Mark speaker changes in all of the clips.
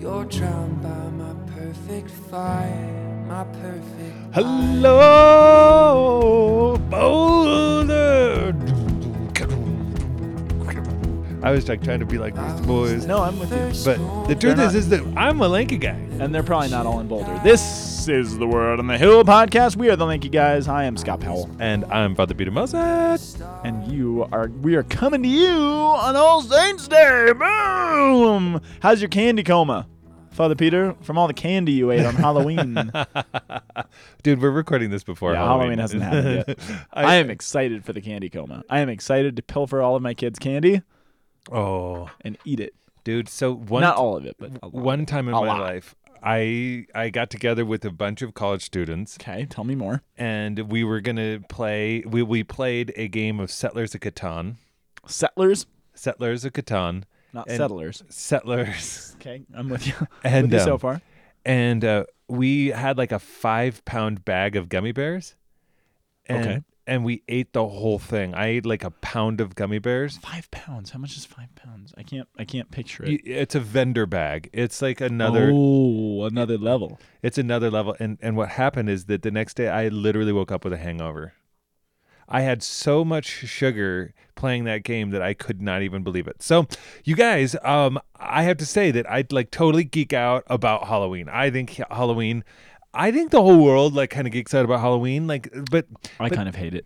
Speaker 1: You're drowned by my perfect fire, my perfect.
Speaker 2: Hello, Boulder. I was like trying to be like these boys.
Speaker 3: No, I'm with you.
Speaker 2: But the truth
Speaker 3: They're
Speaker 2: is,
Speaker 3: not-
Speaker 2: is that I'm a lanky guy.
Speaker 3: And they're probably not all in Boulder. This is the Word on the Hill podcast. We are the Lanky Guys. I am Scott Powell.
Speaker 2: And I'm Father Peter Moses.
Speaker 3: And you are, we are coming to you on All Saints Day. Boom! How's your candy coma? Father Peter, from all the candy you ate on Halloween.
Speaker 2: Dude, we're recording this before
Speaker 3: Yeah,
Speaker 2: Halloween.
Speaker 3: Halloween hasn't happened yet. I, am excited for the candy coma. I am excited to pilfer all of my kids' candy
Speaker 2: Oh,
Speaker 3: and eat it.
Speaker 2: dude. So one
Speaker 3: Not all of it, but
Speaker 2: one time in
Speaker 3: A
Speaker 2: my
Speaker 3: lot.
Speaker 2: life, I I got together with a bunch of college students,
Speaker 3: Okay, tell me more.
Speaker 2: and we were gonna play. We we played a game of Settlers of Catan.
Speaker 3: Settlers,
Speaker 2: Settlers of Catan.
Speaker 3: not
Speaker 2: And-
Speaker 3: settlers.
Speaker 2: Settlers.
Speaker 3: Okay, I'm with you.
Speaker 2: And
Speaker 3: with you so
Speaker 2: um,
Speaker 3: far.
Speaker 2: and uh, we had like a five pound bag of gummy bears. And,
Speaker 3: Okay.
Speaker 2: And we ate the whole thing. I ate like a pound of gummy bears.
Speaker 3: Five pounds. How much is five pounds? I can't. I can't picture it.
Speaker 2: It's a vendor bag. It's like another.
Speaker 3: Oh, another level.
Speaker 2: It's another level. And and what happened is that the next day I literally woke up with a hangover. I had so much sugar playing that game that I could not even believe it. So, you guys, um, I have to say that I'd like totally geek out about Halloween. I think Halloween. I think the whole world like kind of geeks out about Halloween. Like, but
Speaker 3: I
Speaker 2: But-
Speaker 3: kind of hate it.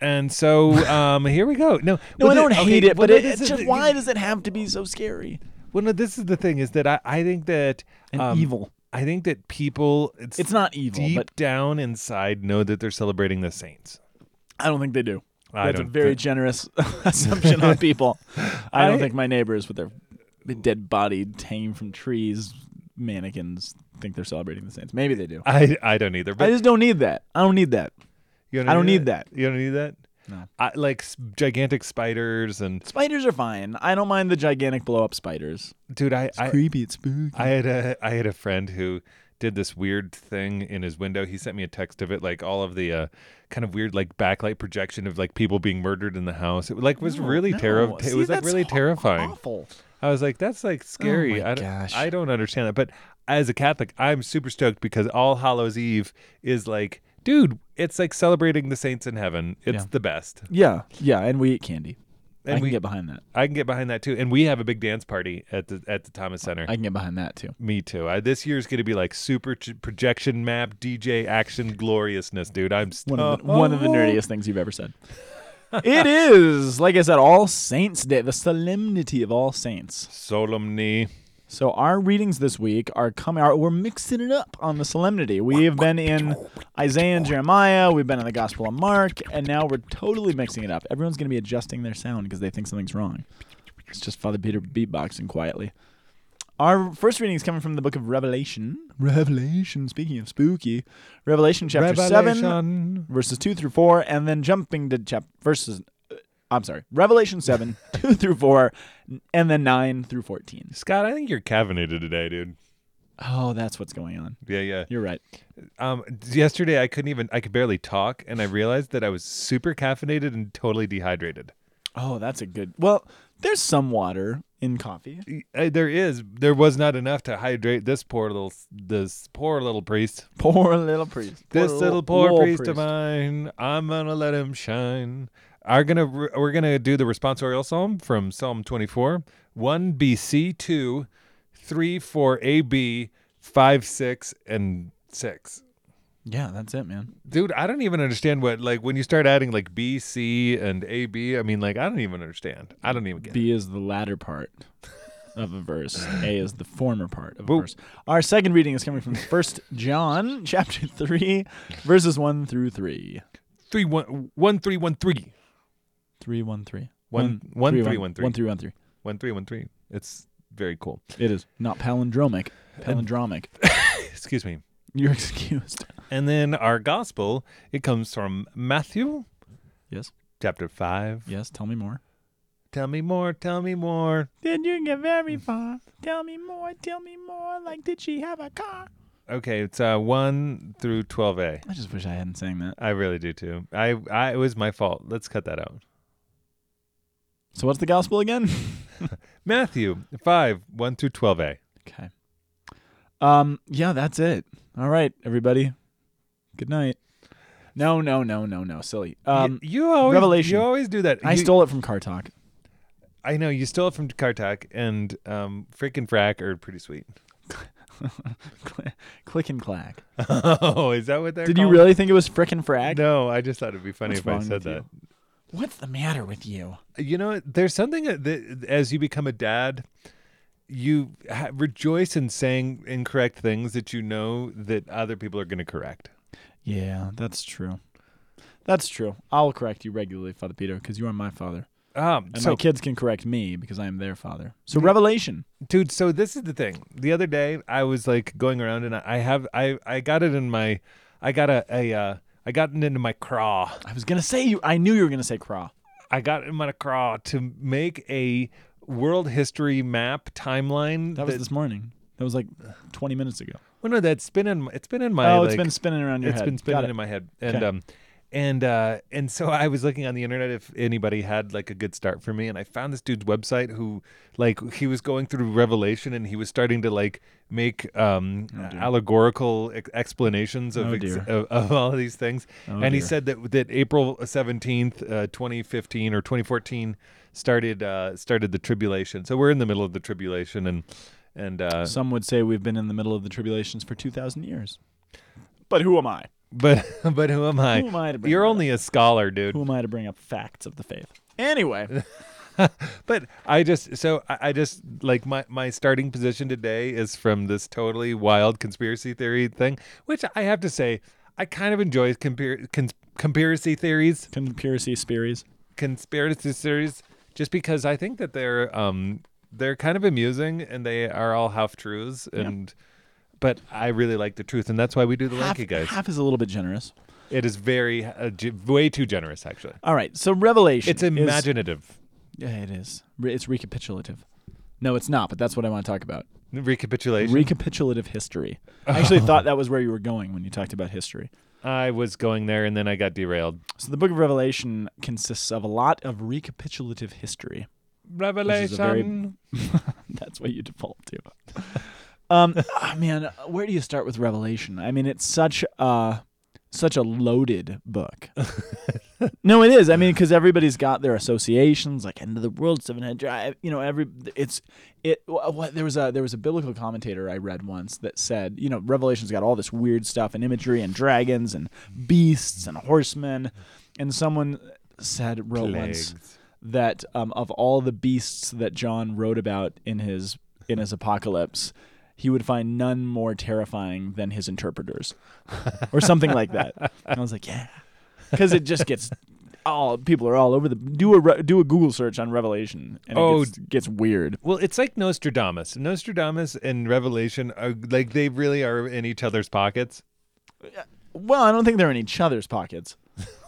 Speaker 2: and so um, here we go. No,
Speaker 3: No,
Speaker 2: well,
Speaker 3: I don't
Speaker 2: okay,
Speaker 3: hate it,
Speaker 2: well,
Speaker 3: but it, it's just
Speaker 2: the-
Speaker 3: why does it have to be so scary
Speaker 2: Well, no, this is the thing is that I, I think that
Speaker 3: and
Speaker 2: um,
Speaker 3: evil?
Speaker 2: I think that people it's,
Speaker 3: It's not evil,
Speaker 2: deep
Speaker 3: but
Speaker 2: down inside know that they're celebrating the saints.
Speaker 3: I don't think they do.
Speaker 2: I
Speaker 3: That's a very
Speaker 2: think-
Speaker 3: generous assumption on people. I don't
Speaker 2: I-
Speaker 3: think my neighbors with their dead body hanging from trees, mannequins, think they're celebrating the saints. Maybe they do.
Speaker 2: I I don't either. But
Speaker 3: I just don't need that. I don't need that.
Speaker 2: you don't
Speaker 3: I don't need that.
Speaker 2: You don't need that.
Speaker 3: No.
Speaker 2: I like s- gigantic spiders and
Speaker 3: Spiders are fine. I don't mind the gigantic blow up spiders.
Speaker 2: dude. I I,
Speaker 3: creepy. It's spooky.
Speaker 2: I had a I had a friend who did this weird thing in his window. He sent me a text of it, like all of the uh, kind of weird like backlight projection of like people being murdered in the house. It like was really
Speaker 3: no.
Speaker 2: terrible. It
Speaker 3: See,
Speaker 2: was like
Speaker 3: that's
Speaker 2: really terrifying.
Speaker 3: Awful.
Speaker 2: I was like, that's like scary.
Speaker 3: Oh my
Speaker 2: I, don't,
Speaker 3: gosh.
Speaker 2: I don't understand that. But as a Catholic, I'm super stoked because All Hallows Eve is like, dude, it's like celebrating the saints in heaven. It's
Speaker 3: Yeah.
Speaker 2: the best.
Speaker 3: Yeah, yeah, and we eat candy. I
Speaker 2: And
Speaker 3: can
Speaker 2: we,
Speaker 3: get behind that.
Speaker 2: I can get behind that too. And we have a big dance party at the at the Thomas Center.
Speaker 3: I can get behind that too.
Speaker 2: Me too. I, this year's going to be like super ch- projection map DJ action gloriousness, dude. I'm
Speaker 3: One of the, one of the nerdiest things you've ever said. It is, like I said, All Saints Day, the solemnity of All Saints.
Speaker 2: solemnly.
Speaker 3: So our readings this week are coming. Are, we're mixing it up on the solemnity. We have been in Isaiah and Jeremiah. We've been in the Gospel of Mark, and now we're totally mixing it up. Everyone's going to be adjusting their sound because they think something's wrong. It's just Father Peter beatboxing quietly. Our first reading is coming from the book of Revelation. Revelation. Speaking of spooky, Revelation chapter seven, verses two through four, and then jumping to chap verses. uh, I'm sorry, Revelation seven, two through four, and then nine through fourteen.
Speaker 2: Scott, I think you're caffeinated today, dude.
Speaker 3: Oh, that's what's going on.
Speaker 2: Yeah, yeah.
Speaker 3: You're right.
Speaker 2: Um, yesterday I couldn't even I could barely talk, and I realized that I was super caffeinated and totally dehydrated.
Speaker 3: Oh, that's a good. Well, there's some water in coffee.
Speaker 2: Uh, There is, there was not enough to hydrate this poor little, this poor little priest.
Speaker 3: Poor little priest. Poor
Speaker 2: this little poor priest, of mine, I'm gonna let him shine. Are gonna we're gonna do the responsorial psalm from Psalm 24, one BC two, three four AB, five six and six.
Speaker 3: Yeah, that's it, man.
Speaker 2: Dude, I don't even understand what like when you start adding like B, C, and A, B. I mean, like I don't even understand. I don't even get.
Speaker 3: B is the latter part of a verse. A is the former part of a
Speaker 2: Whoa.
Speaker 3: verse. Our second reading is coming from First John chapter three, verses one through three.
Speaker 2: Three one one three one three
Speaker 3: Three one three.
Speaker 2: One- one,
Speaker 3: three, one,
Speaker 2: three.
Speaker 3: One three one three.
Speaker 2: one three one three. It's very cool.
Speaker 3: It is not palindromic. Palindromic.
Speaker 2: Excuse me.
Speaker 3: You're excused.
Speaker 2: And then our gospel, it comes from Matthew
Speaker 3: Yes.
Speaker 2: chapter five.
Speaker 3: Yes. Tell me more.
Speaker 2: Tell me more. Tell me more.
Speaker 3: Did you get very far? Tell me more. Tell me more. Like, did she have a car?
Speaker 2: Okay, it's uh one through twelve A.
Speaker 3: I just wish I hadn't sang that.
Speaker 2: I really do too. I, I it was my fault. Let's cut that out.
Speaker 3: So what's the gospel again?
Speaker 2: Matthew five one through twelve A.
Speaker 3: Okay. Um. Yeah, that's it. All right, everybody. Good night. No, no, no, no, no. Silly. Um.
Speaker 2: you, you always
Speaker 3: Revelation.
Speaker 2: You always do that.
Speaker 3: I
Speaker 2: You-
Speaker 3: stole it from Car Talk.
Speaker 2: I know you stole it from Car Talk, and um, freaking frack are pretty sweet.
Speaker 3: Cl- Click and clack.
Speaker 2: oh, is that what they're?
Speaker 3: Did you
Speaker 2: called?
Speaker 3: really think it was frickin' frag?
Speaker 2: No, I just thought it'd be funny
Speaker 3: What's
Speaker 2: if I
Speaker 3: wrong
Speaker 2: said
Speaker 3: with
Speaker 2: that.
Speaker 3: What's the matter with you?
Speaker 2: You know, there's something that, that as you become a dad, you ha- rejoice in saying incorrect things that you know that other people are going to correct.
Speaker 3: Yeah, that's true. That's true. I'll correct you regularly, Father Peter, because you are my father.
Speaker 2: Um,
Speaker 3: And
Speaker 2: so,
Speaker 3: my kids can correct me because I am their father. So Revelation.
Speaker 2: dude, so this is the thing. The other day, I was like going around, and I have I I got it in my, I got a a uh, I got it into my craw.
Speaker 3: I was gonna say you I knew you were gonna say craw.
Speaker 2: I got it in my craw to make a world history map timeline.
Speaker 3: That was this morning. That was like twenty minutes ago.
Speaker 2: Well, no, that's been in. It's been in my.
Speaker 3: oh, it's
Speaker 2: like,
Speaker 3: been spinning around your
Speaker 2: It's
Speaker 3: head.
Speaker 2: been spinning
Speaker 3: it.
Speaker 2: in my head, and
Speaker 3: Okay.
Speaker 2: um, and uh, and so I was looking on the internet if anybody had like a good start for me, and I found this dude's website who like he was going through Revelation, and he was starting to like make um
Speaker 3: Oh,
Speaker 2: allegorical ex- explanations of,
Speaker 3: Oh,
Speaker 2: ex- of of all of these things,
Speaker 3: Oh,
Speaker 2: and he said that that April seventeenth, uh, twenty fifteen or twenty fourteen started uh started the tribulation. So we're in the middle of the tribulation, and and uh,
Speaker 3: Some would say we've been in the middle of the tribulations for two thousand years. But who am I?
Speaker 2: but but who am I?
Speaker 3: Who am I to bring
Speaker 2: You're
Speaker 3: up?
Speaker 2: only a scholar, dude.
Speaker 3: Who am I to bring up facts of the faith? Anyway,
Speaker 2: but I just so I, I just like my my starting position today is from this totally wild conspiracy theory thing, which I have to say I kind of enjoy cons- conspiracy theories,
Speaker 3: conspiracy theories,
Speaker 2: conspiracy theories, just because I think that they're um they're kind of amusing and they are all half truths and. But I really like the truth, and that's why we do the
Speaker 3: Half,
Speaker 2: Lanky guys.
Speaker 3: half is a little bit generous.
Speaker 2: It is very, uh, way too generous, actually.
Speaker 3: All right, so Revelation.
Speaker 2: It's
Speaker 3: is-
Speaker 2: imaginative.
Speaker 3: yeah, it is. It's recapitulative. No, it's not. But that's what I want to talk about.
Speaker 2: Recapitulation.
Speaker 3: Recapitulative history. I actually thought that was where you were going when you talked about history.
Speaker 2: I was going there, and then I got derailed.
Speaker 3: So the Book of Revelation consists of a lot of recapitulative history.
Speaker 2: Revelation.
Speaker 3: very- That's what you default to. Um, ah, man, where do you start with Revelation? I mean, it's such a such a loaded book. no, it is. I mean, because everybody's got their associations, like end of the world, seven head drive. You know, every it's it. What there was a there was a biblical commentator I read once that said, you know, Revelation's got all this weird stuff and imagery and dragons and beasts and horsemen, and someone said wrote once. That um, of all the beasts that John wrote about in his in his apocalypse, he would find none more terrifying than his interpreters, or something like that. And I was like, yeah, because it just gets all people are all over the do a do a Google search on Revelation, and
Speaker 2: Oh.
Speaker 3: it gets, gets weird.
Speaker 2: Well, it's like Nostradamus. Nostradamus and Revelation are like they really are in each other's pockets.
Speaker 3: Well, I don't think they're in each other's pockets.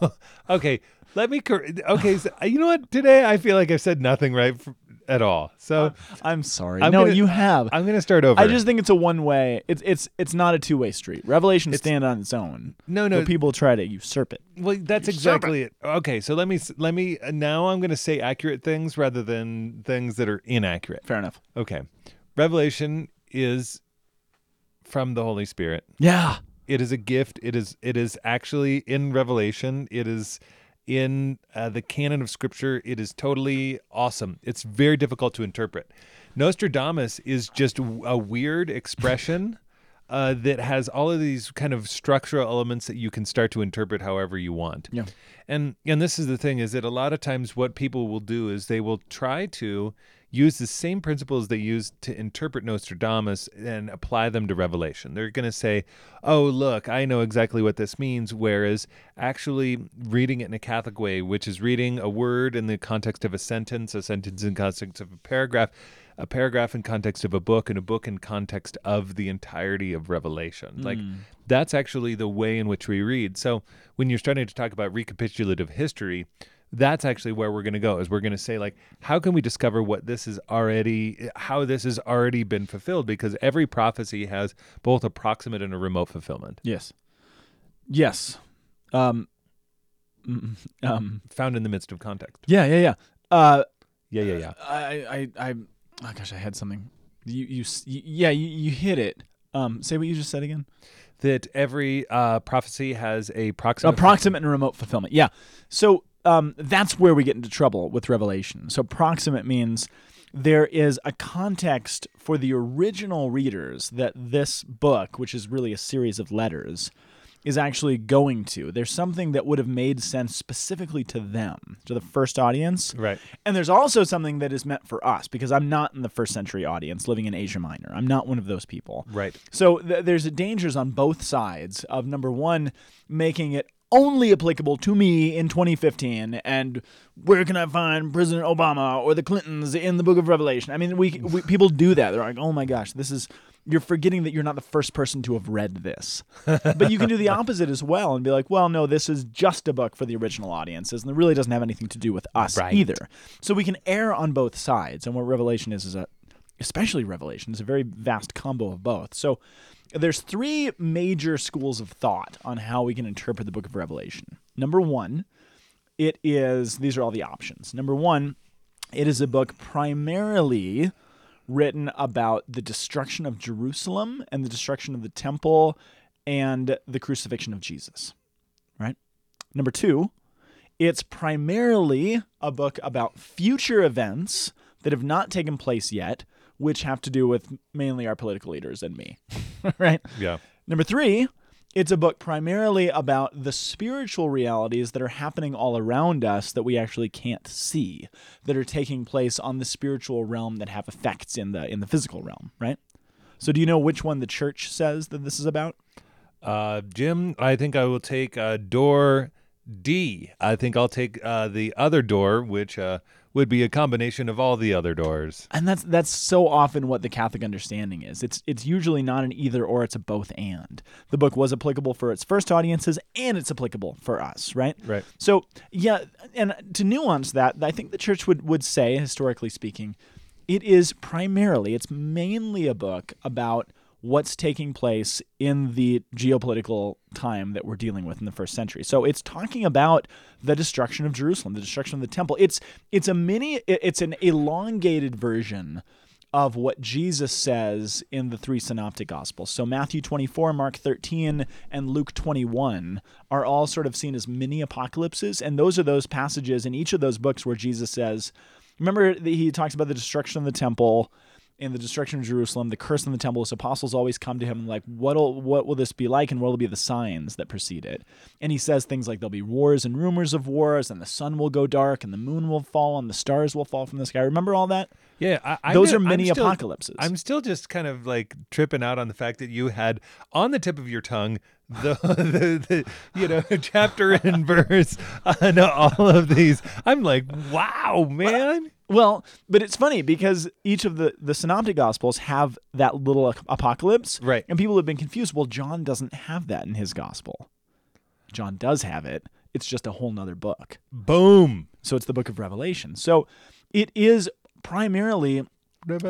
Speaker 2: Okay, let me. Cor- okay, so, you know what? Today I feel like I've said nothing right f- at all. So
Speaker 3: I'm sorry.
Speaker 2: I'm
Speaker 3: no,
Speaker 2: gonna-
Speaker 3: you have.
Speaker 2: I'm gonna start over.
Speaker 3: I just think it's a one way. It's it's it's not a two way street. Revelation
Speaker 2: It's-
Speaker 3: stand on its own.
Speaker 2: no, no.
Speaker 3: but people try to usurp it.
Speaker 2: Well, that's exactly it. Okay, so let me let me uh, now. I'm gonna say accurate things rather than things that are inaccurate.
Speaker 3: Fair enough.
Speaker 2: Okay, Revelation is from the Holy Spirit.
Speaker 3: Yeah.
Speaker 2: it is a gift it is it is actually in revelation it is in uh, the canon of scripture it is totally awesome. It's very difficult to interpret. Nostradamus is just a weird expression uh, that has all of these kind of structural elements that you can start to interpret however you want
Speaker 3: Yeah.
Speaker 2: and and this is the thing is that a lot of times what people will do is they will try to use the same principles they use to interpret Nostradamus and apply them to Revelation. They're going to say, "Oh, look, I know exactly what this means," whereas actually reading it in a Catholic way, which is reading a word in the context of a sentence, a sentence in context of a paragraph, a paragraph in context of a book, and a book in context of the entirety of Revelation. Like that's actually the way in which we read. So when you're starting to talk about recapitulative history, that's actually where we're going to go is we're going to say like how can we discover what this is already how this has already been fulfilled because every prophecy has both a proximate and a remote fulfillment
Speaker 3: Yes. Yes. Um. mm, Um.
Speaker 2: found in the midst of context
Speaker 3: Yeah. Yeah. Yeah. Uh.
Speaker 2: yeah yeah yeah
Speaker 3: I. I. I. Oh gosh, I had something. You you, s- y- yeah you, you hit it. Um, say what you just said again.
Speaker 2: That every uh, prophecy has a proximate.
Speaker 3: Approximate and remote fulfillment. Yeah. So um, that's where we get into trouble with Revelation. So proximate means there is a context for the original readers that this book, which is really a series of letters, is actually going to. There's something that would have made sense specifically to them, to the first audience.
Speaker 2: Right.
Speaker 3: And there's also something that is meant for us because I'm not in the first century audience living in Asia Minor. I'm not one of those people.
Speaker 2: Right.
Speaker 3: So th- there's dangers on both sides of number one, making it only applicable to me in 2015 and where can i find president obama or the clintons in the book of revelation i mean we, we people do that they're like oh my gosh this is you're forgetting that you're not the first person to have read this but you can do the opposite as well and be like well no this is just a book for the original audiences and it really doesn't have anything to do with us
Speaker 2: Right.
Speaker 3: either so we can err on both sides and what revelation is is a especially revelation is a very vast combo of both so there's three major schools of thought on how we can interpret the book of Revelation. Number one, it is these are all the options. Number one, it is a book primarily written about the destruction of Jerusalem and the destruction of the temple and the crucifixion of Jesus. Right? Number two, it's primarily a book about future events that have not taken place yet, which have to do with mainly our political leaders and me. right?
Speaker 2: Yeah.
Speaker 3: Number three, it's a book primarily about the spiritual realities that are happening all around us that we actually can't see, that are taking place on the spiritual realm that have effects in the in the physical realm, right? So do you know which one the church says that this is about?
Speaker 2: Uh, Jim, I think I will take uh, door D. I think I'll take uh, the other door, which uh, would be a combination of all the other doors.
Speaker 3: And that's that's so often what the Catholic understanding is. It's it's usually not an either or, it's a both and. The book was applicable for its first audiences and it's applicable for us, right?
Speaker 2: Right.
Speaker 3: So yeah, and to nuance that, I think the church would would say, historically speaking, it is primarily, it's mainly a book about what's taking place in the geopolitical time that we're dealing with in the first century. So it's talking about the destruction of Jerusalem, the destruction of the temple. It's it's a mini it's an elongated version of what Jesus says in the three synoptic gospels. So Matthew 24, Mark 13, and Luke 21 are all sort of seen as mini apocalypses and those are those passages in each of those books where Jesus says remember that he talks about the destruction of the temple and the destruction of Jerusalem, the curse on the temple, his apostles always come to him and like, what'll what will this be like, and what will be the signs that precede it? And he says things like there'll be wars and rumors of wars, and the sun will go dark, and the moon will fall, and the stars will fall from the sky. Remember all that?
Speaker 2: Yeah, I, I'm
Speaker 3: Those are
Speaker 2: I'm still-
Speaker 3: apocalypses.
Speaker 2: I'm still just kind of like tripping out on the fact that you had on the tip of your tongue the the, the you know chapter and verse on all of these. I'm like, wow, man.
Speaker 3: Well, but it's funny because each of the the synoptic gospels have that little apocalypse,
Speaker 2: Right.
Speaker 3: And people have been confused. Well, John doesn't have that in his gospel. John does have it. It's just a whole nother book.
Speaker 2: Boom.
Speaker 3: So it's the book of Revelation. So it is primarily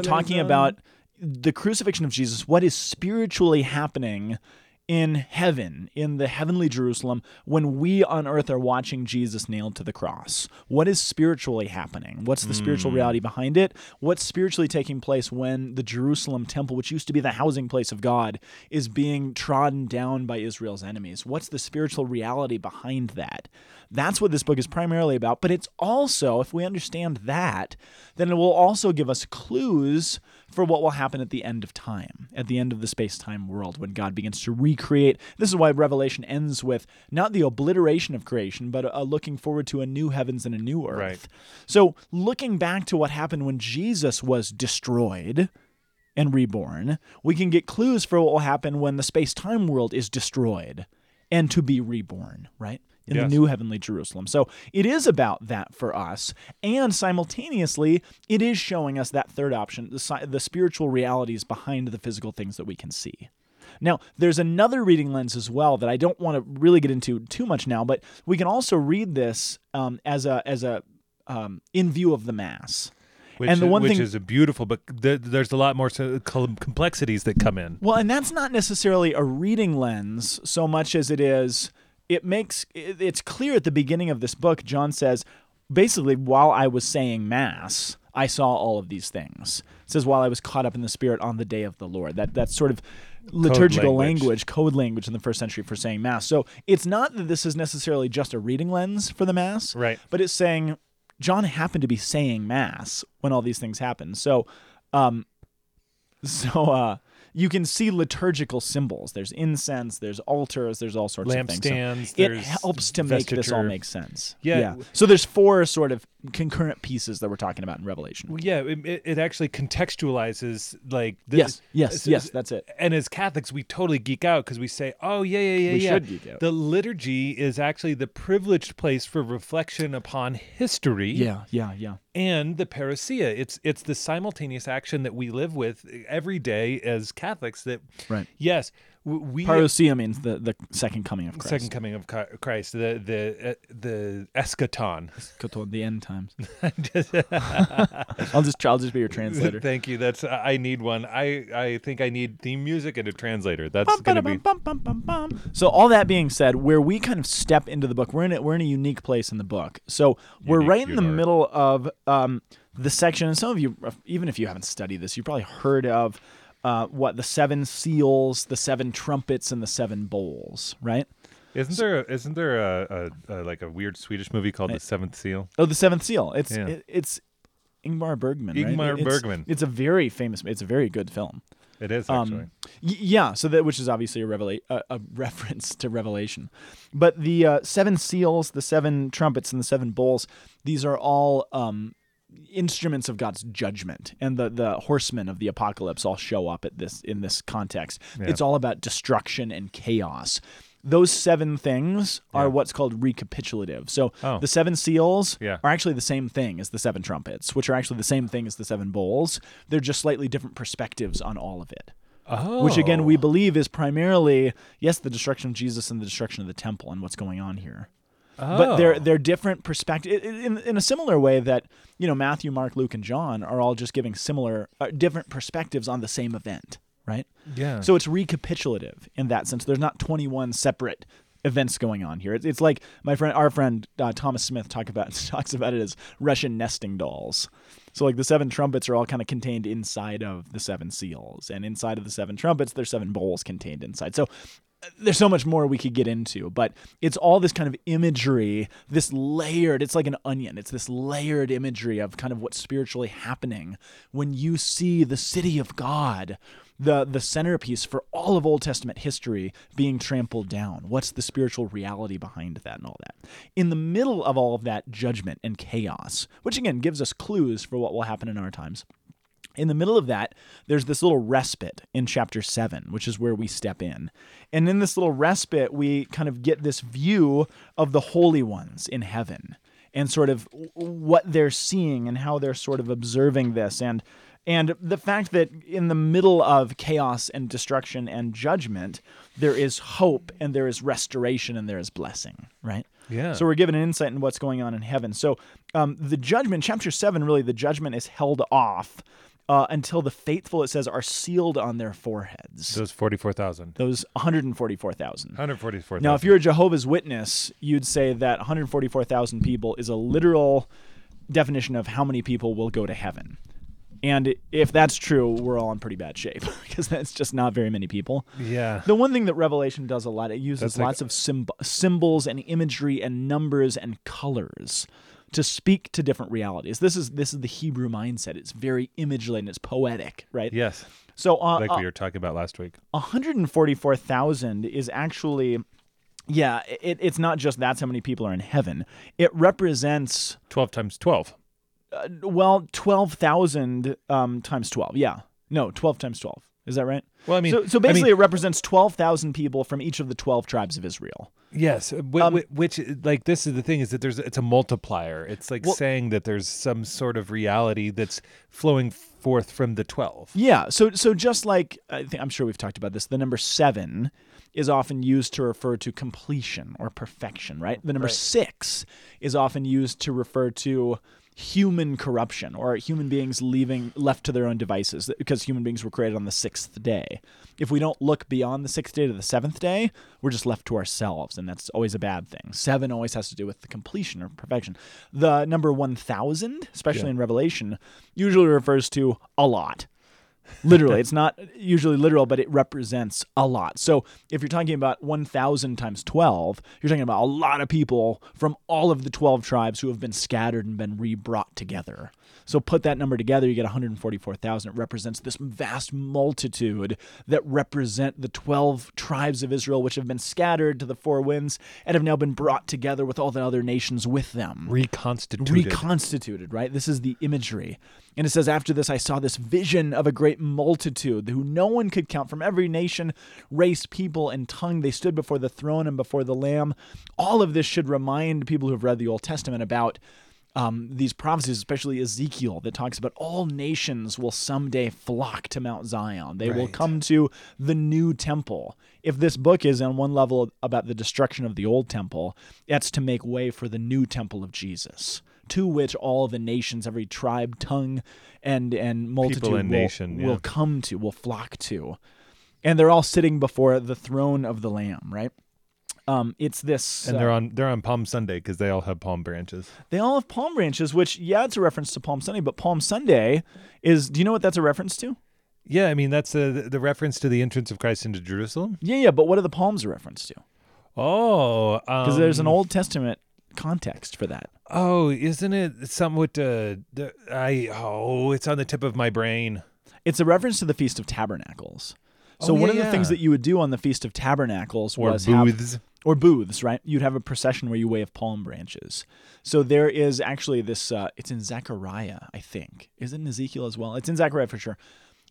Speaker 3: talking about the crucifixion of Jesus, what is spiritually happening in heaven, in the heavenly Jerusalem, when we on earth are watching Jesus nailed to the cross. What is spiritually happening? What's the spiritual hmm. reality behind it? What's spiritually taking place when the Jerusalem temple, which used to be the housing place of God, is being trodden down by Israel's enemies? What's the spiritual reality behind that? That's what this book is primarily about. But it's also, if we understand that, then it will also give us clues for what will happen at the end of time, at the end of the space time world, when God begins to recreate. This is why Revelation ends with not the obliteration of creation, but a, a looking forward to a new heavens and a new earth.
Speaker 2: Right.
Speaker 3: So, looking back to what happened when Jesus was destroyed and reborn, we can get clues for what will happen when the space time world is destroyed and to be reborn, right? In
Speaker 2: Yes.
Speaker 3: the new heavenly Jerusalem. So it is about that for us. And simultaneously, it is showing us that third option, the, the spiritual realities behind the physical things that we can see. Now, there's another reading lens as well that I don't want to really get into too much now, but we can also read this um, as a as a um, in view of the mass.
Speaker 2: Which,
Speaker 3: And the one
Speaker 2: which
Speaker 3: thing-
Speaker 2: is a beautiful, but there, there's a lot more so- complexities that come in.
Speaker 3: Well, and that's not necessarily a reading lens so much as it is it makes it's clear at the beginning of this book John says basically while I was saying mass I saw all of these things. It says while I was caught up in the spirit on the day of the Lord. That that's sort of liturgical
Speaker 2: language.
Speaker 3: language, code language in the first century for saying mass. So it's not that this is necessarily just a reading lens for the mass,
Speaker 2: Right.
Speaker 3: But it's saying John happened to be saying mass when all these things happened. So, um, so uh, you can see liturgical symbols. There's incense, there's altars, there's all sorts of things. So
Speaker 2: Lampstands,
Speaker 3: it helps to make this all make sense.
Speaker 2: Yeah. Yeah.
Speaker 3: So there's four sort of concurrent pieces that we're talking about in Revelation.
Speaker 2: Well, yeah, it, it- actually contextualizes like this.
Speaker 3: Yes, yes, yes, that's it.
Speaker 2: And as Catholics, we totally geek out because we say, "Oh yeah, yeah, yeah,
Speaker 3: We
Speaker 2: yeah."
Speaker 3: should geek out.
Speaker 2: The liturgy is actually the privileged place for reflection upon history.
Speaker 3: Yeah, yeah, yeah.
Speaker 2: and the parousia. It's it's the simultaneous action that we live with every day as Catholics. That
Speaker 3: Right.
Speaker 2: yes, we
Speaker 3: Parousia means the, the second coming of Christ.
Speaker 2: second coming of Christ, the the uh, the eschaton.
Speaker 3: Kotor, the end times. I'll just I'll just be your translator.
Speaker 2: Thank you. That's I need one. I I think I need theme music and a translator. That's gonna
Speaker 3: bada,
Speaker 2: be
Speaker 3: bum. So all that being said, where we kind of step into the book, we're in a, we're in a unique place in the book. So we're
Speaker 2: Unique,
Speaker 3: right in the middle of um, the section, and some of you, even if you haven't studied this, you've probably heard of uh, what the seven seals, the seven trumpets, and the seven bowls, right?
Speaker 2: Isn't there a, isn't there a, a, a like a weird Swedish movie called The Seventh Seal?
Speaker 3: Oh, the seventh seal. It's
Speaker 2: Yeah.
Speaker 3: it, it's Ingmar Bergman. right?
Speaker 2: Ingmar
Speaker 3: It's-
Speaker 2: Bergman.
Speaker 3: It's a very famous. It's a very good film.
Speaker 2: It is actually.
Speaker 3: Um, y- yeah, so that which is obviously a revela- a, a reference to Revelation, but the uh, seven seals, the seven trumpets, and the seven bowls, these are all um, instruments of God's judgment, and the the horsemen of the apocalypse all show up at this in this context.
Speaker 2: Yeah.
Speaker 3: It's all about destruction and chaos. Those seven things are
Speaker 2: Yeah.
Speaker 3: what's called recapitulative. So
Speaker 2: Oh.
Speaker 3: the seven seals
Speaker 2: Yeah.
Speaker 3: are actually the same thing as the seven trumpets, which are actually the same thing as the seven bowls. They're just slightly different perspectives on all of it
Speaker 2: oh,
Speaker 3: which again we oh. believe is primarily yes the destruction of Jesus and the destruction of the temple and what's going on here. But they're
Speaker 2: Oh.
Speaker 3: they're different perspectives in in a similar way that you know Matthew, Mark, Luke, and John are all just giving similar uh, different perspectives on the same event, right?
Speaker 2: yeah.
Speaker 3: So it's recapitulative in that sense. There's not 21 separate events going on here. It's, it's like my friend, our friend uh, Thomas Smith talk about talks about it as Russian nesting dolls. So like the seven trumpets are all kind of contained inside of the seven seals, and inside of the seven trumpets, there's seven bowls contained inside. So there's so much more we could get into, but it's all this kind of imagery, this layered, it's like an onion. It's this layered imagery of kind of what's spiritually happening when you see the city of God, the the centerpiece for all of Old Testament history being trampled down. What's the spiritual reality behind that and all that? In the middle of all of that judgment and chaos, which again gives us clues for what will happen in our times. In the middle of that, there's this little respite in chapter 7, which is where we step in. And in this little respite, we kind of get this view of the holy ones in heaven and sort of what they're seeing and how they're sort of observing this and and the fact that in the middle of chaos and destruction and judgment there is hope and there is restoration and there is blessing right
Speaker 2: Yeah.
Speaker 3: so we're given an insight in what's going on in heaven so um, the judgment chapter 7 really the judgment is held off uh, until the faithful it says are sealed on their foreheads
Speaker 2: those forty four thousand.
Speaker 3: those 144000
Speaker 2: Hundred forty four.
Speaker 3: now, if you're a Jehovah's Witness, you'd say that 144,000 people is a literal definition of how many people will go to heaven. And if that's true, we're all in pretty bad shape because that's just not very many people.
Speaker 2: yeah.
Speaker 3: The one thing that Revelation does a lot, it uses
Speaker 2: like-
Speaker 3: lots of symb- symbols and imagery and numbers and colors to speak to different realities. This is this is the Hebrew mindset. It's very image laden. It's poetic, right?
Speaker 2: Yes.
Speaker 3: So uh,
Speaker 2: Like
Speaker 3: uh,
Speaker 2: we were talking about last week.
Speaker 3: 144,000 is actually yeah, it, it's not just that's how many people are in heaven. It represents
Speaker 2: Twelve times twelve.
Speaker 3: uh, well 12,000 um, times 12. Yeah. No, 12 times 12. Is that right?
Speaker 2: Well, I mean,
Speaker 3: so, so
Speaker 2: I mean-
Speaker 3: basically it represents 12,000 people from each of the 12 tribes of Israel.
Speaker 2: Yes,
Speaker 3: Um,
Speaker 2: wh- which like this is the thing is that there's it's a multiplier. It's like
Speaker 3: Well-
Speaker 2: saying that there's some sort of reality that's flowing forth from the 12.
Speaker 3: Yeah. So so just like I think I'm sure we've talked about this, the number 7 is often used to refer to completion or perfection, right? The number
Speaker 2: Right.
Speaker 3: 6 is often used to refer to human corruption or human beings leaving left to their own devices because human beings were created on the sixth day. If we don't look beyond the sixth day to the seventh day, we're just left to ourselves, and that's always a bad thing. Seven always has to do with the completion or perfection. The number 1,000, especially
Speaker 2: Yeah.
Speaker 3: in Revelation, usually refers to a lot. Literally, it's not usually literal, but it represents a lot. So if you're talking about 1,000 times 12, you're talking about a lot of people from all of the 12 tribes who have been scattered and been re-brought together. So put that number together, you get 144,000. It represents this vast multitude that represent the 12 tribes of Israel, which have been scattered to the four winds and have now been brought together with all the other nations with them
Speaker 2: Reconstituted.
Speaker 3: reconstituted, right? This is the imagery. And it says, After this, I saw this vision of a great multitude who no one could count from every nation, race, people, and tongue. They stood before the throne and before the Lamb. All of this should remind people who have read the Old Testament about um, these prophecies, especially Ezekiel, that talks about all nations will someday flock to Mount Zion. They will come to the new temple. If this book is on one level about the destruction of the old temple, that's to make way for the new temple of Jesus, to which all the nations, every tribe, tongue, and and multitude
Speaker 2: and
Speaker 3: will,
Speaker 2: nation, yeah.
Speaker 3: will come to, will flock to, and they're all sitting before the throne of the Lamb. Right? Um, it's this.
Speaker 2: and
Speaker 3: uh,
Speaker 2: they're on they're on Palm Sunday because they all have palm branches.
Speaker 3: they all have palm branches, which yeah, it's a reference to Palm Sunday, but Palm Sunday is. Do you know what that's a reference to?
Speaker 2: Yeah, I mean that's uh, the, the reference to the entrance of Christ into Jerusalem.
Speaker 3: Yeah, yeah, but what are the palms a reference to?
Speaker 2: Oh,
Speaker 3: Because there's an
Speaker 2: um,
Speaker 3: Old Testament context for that.
Speaker 2: Oh, isn't it somewhat? Uh, the, I oh, it's on the tip of my brain.
Speaker 3: It's a reference to the Feast of Tabernacles. So
Speaker 2: Oh,
Speaker 3: one
Speaker 2: yeah,
Speaker 3: of the things that you would do on the Feast of Tabernacles
Speaker 2: Or
Speaker 3: was have
Speaker 2: booths.
Speaker 3: or booths, right? You'd have a procession where you wave palm branches. So there is actually this. Uh, it's in Zechariah, I think. Is it in Ezekiel as well? It's in Zechariah for sure.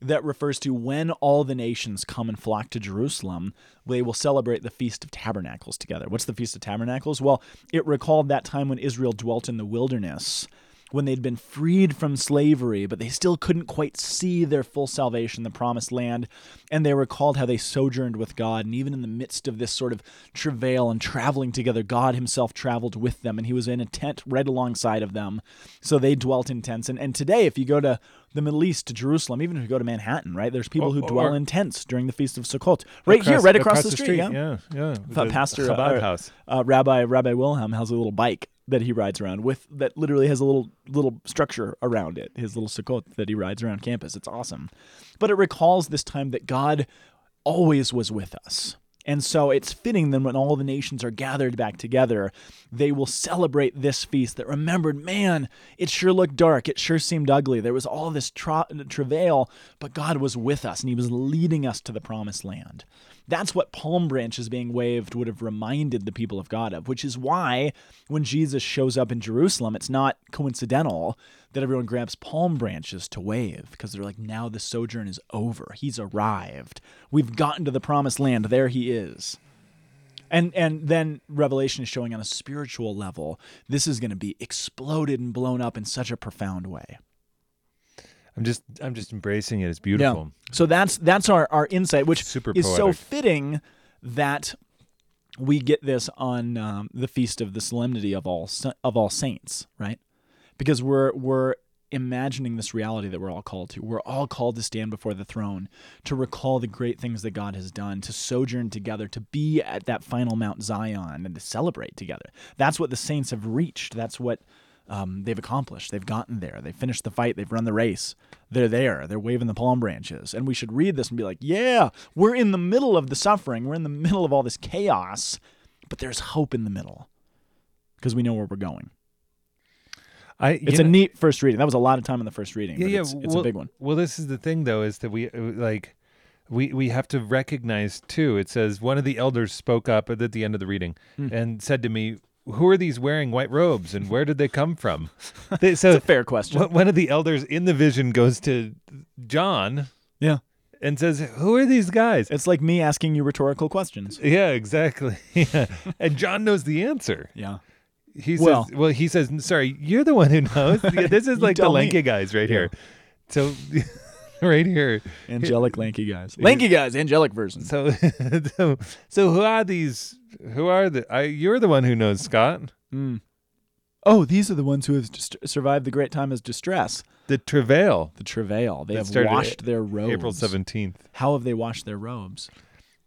Speaker 3: That refers to when all the nations come and flock to Jerusalem, they will celebrate the Feast of Tabernacles together. What's the Feast of Tabernacles? Well, it recalled that time when Israel dwelt in the wilderness when they'd been freed from slavery, but they still couldn't quite see their full salvation, the promised land. And they recalled how they sojourned with God. And even in the midst of this sort of travail and traveling together, God Himself traveled with them, and He was in a tent right alongside of them. So they dwelt in tents. And, and today, if you go to the Middle East, to Jerusalem, even if you go to Manhattan, right, there's people
Speaker 2: Or-
Speaker 3: who dwell
Speaker 2: or-
Speaker 3: in tents during the Feast of Sukkot. Right here, right across, the street. Yeah.
Speaker 2: yeah, yeah.
Speaker 3: Uh,
Speaker 2: The
Speaker 3: Pastor
Speaker 2: Chabad
Speaker 3: uh,
Speaker 2: house.
Speaker 3: uh, Rabbi Rabbi Wilhelm has a little bike that he rides around with that literally has a little little structure around it. His little sukkot that he rides around campus. It's awesome, but it recalls this time that God always was with us. And so it's fitting then when all the nations are gathered back together, they will celebrate this feast that remembered, man, it sure looked dark. It sure seemed ugly. There was all this tra- travail, but God was with us and He was leading us to the promised land. That's what palm branches being waved would have reminded the people of God of, which is why when Jesus shows up in Jerusalem, it's not coincidental that everyone grabs palm branches to wave because they're like, now the sojourn is over. He's arrived. We've gotten to the promised land. There he is. And and then Revelation is showing on a spiritual level, this is going to be exploded and blown up in such a profound way.
Speaker 2: I'm just I'm just embracing it. It's beautiful.
Speaker 3: So that's that's our our insight, which
Speaker 2: Super
Speaker 3: is so fitting that we get this on um, the feast of the solemnity of all of all saints, right? Because we're we're imagining this reality that we're all called to. We're all called to stand before the throne, to recall the great things that God has done, to sojourn together, to be at that final Mount Zion, and to celebrate together. That's what the saints have reached. That's what um, they've accomplished. They've gotten there. They've finished the fight. They've run the race. They're there. They're waving the palm branches. And we should read this and be like, yeah, we're in the middle of the suffering. We're in the middle of all this chaos, but there's hope in the middle because we know where we're going.
Speaker 2: I
Speaker 3: It's
Speaker 2: you
Speaker 3: a neat first reading. That was a lot of time in the first reading.
Speaker 2: yeah,
Speaker 3: but
Speaker 2: yeah.
Speaker 3: It's, it's
Speaker 2: well,
Speaker 3: a big one.
Speaker 2: Well, this is the thing though, is that we uh, like we we have to recognize too. It says one of the elders spoke up at the end of the reading
Speaker 3: Hmm.
Speaker 2: and said to me, "Who are these wearing white robes, and where did they come from?" They, so
Speaker 3: It's a fair question.
Speaker 2: one one of the elders in the vision goes to John
Speaker 3: Yeah.
Speaker 2: and says, "Who are these guys?"
Speaker 3: It's like me asking you rhetorical questions.
Speaker 2: Yeah, exactly. Yeah. and John knows the answer.
Speaker 3: Yeah.
Speaker 2: He says, "Well, he says, sorry, you're the one who knows. Yeah, this is like the
Speaker 3: tell me.
Speaker 2: guys right here. So, right here.
Speaker 3: Angelic, lanky guys. Lanky guys, angelic version.
Speaker 2: So, so, so who are these? Who are the? I, you're the one who knows, Scott.
Speaker 3: Mm. Oh, these are the ones who have just survived the great time of distress,
Speaker 2: The travail.
Speaker 3: the travail. They
Speaker 2: That
Speaker 3: have washed their robes.
Speaker 2: April 17th.
Speaker 3: How have they washed their robes?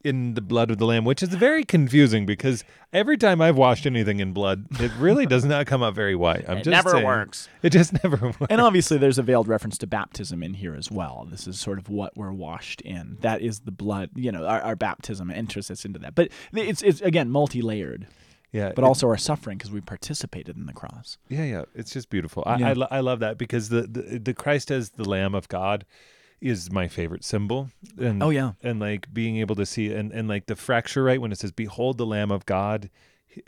Speaker 2: In the blood of the lamb, which is very confusing because every time I've washed anything in blood, it really does not come out very white. I'm
Speaker 3: It
Speaker 2: just
Speaker 3: never
Speaker 2: saying.
Speaker 3: works.
Speaker 2: It just never works.
Speaker 3: And obviously, there's a veiled reference to baptism in here as well. This is sort of what we're washed in. That is the blood. You know, our, our baptism enters us into that. But it's it's again multi-layered.
Speaker 2: yeah,
Speaker 3: But
Speaker 2: it-
Speaker 3: also our suffering because we participated in the cross.
Speaker 2: yeah, yeah. It's just beautiful. I
Speaker 3: Yeah.
Speaker 2: I, lo- I love that because the, the the Christ as the Lamb of God is my favorite symbol. And
Speaker 3: Oh, yeah.
Speaker 2: and like being able to see and and like the fracture right when it says behold the lamb of god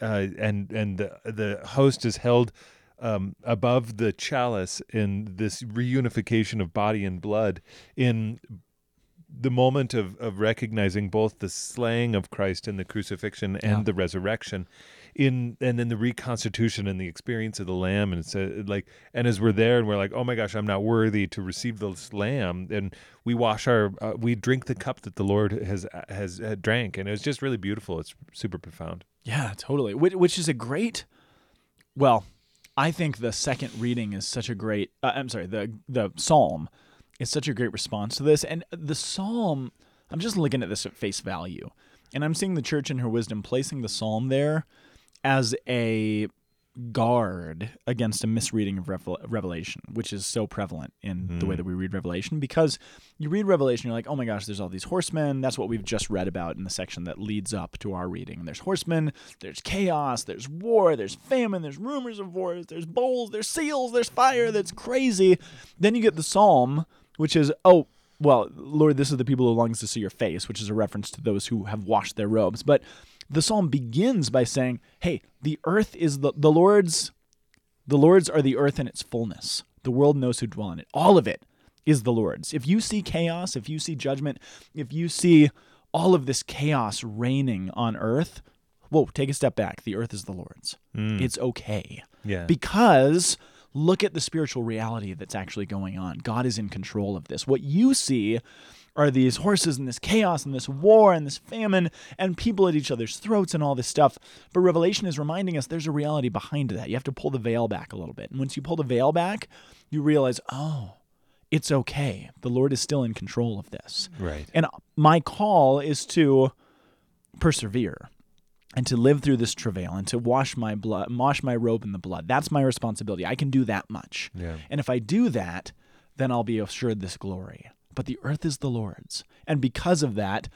Speaker 2: uh, and and the the host is held um, above the chalice in this reunification of body and blood in the moment of, of recognizing both the slaying of Christ and the crucifixion and
Speaker 3: Yeah.
Speaker 2: the resurrection in and then the reconstitution and the experience of the lamb and it's like and as we're there and we're like oh my gosh i'm not worthy to receive this lamb and we wash our uh, we drink the cup that the lord has has uh, drank and it was just really beautiful it's super profound
Speaker 3: Yeah, totally. Which, which is a great. Well, I think the second reading is such a great. Uh, I'm sorry, the the psalm is such a great response to this, and the psalm. I'm just looking at this at face value, and I'm seeing the church in her wisdom placing the psalm there as a guard against a misreading of Revel- Revelation, which is so prevalent in the way hmm. that we read Revelation. Because you read Revelation, you're like, oh my gosh, there's all these horsemen. That's what we've just read about in the section that leads up to our reading. There's horsemen, there's chaos, there's war, there's famine, there's rumors of wars, there's bowls, there's seals, there's fire. That's crazy. Then you get the psalm, which is, oh, well, Lord, this is the people who longs to see your face, which is a reference to those who have washed their robes. But the psalm begins by saying, "Hey, the earth is the the Lord's. The Lord's are the earth in its fullness. The world knows who dwell in it. All of it is the Lord's. If you see chaos, if you see judgment, if you see all of this chaos reigning on earth, whoa, take a step back. The earth is the Lord's. Mm. It's okay
Speaker 2: yeah
Speaker 3: because look at the spiritual reality that's actually going on. God is in control of this. What you see are these horses and this chaos and this war and this famine and people at each other's throats and all this stuff. But Revelation is reminding us there's a reality behind that. You have to pull the veil back a little bit. And once you pull the veil back, you realize, oh, it's okay. The Lord is still in control of this.
Speaker 2: right
Speaker 3: And my call is to persevere and to live through this travail and to wash my blood, wash my robe in the blood. That's my responsibility. I can do that much.
Speaker 2: Yeah.
Speaker 3: And if I do that, then I'll be assured this glory. But the earth is the Lord's. And because of that,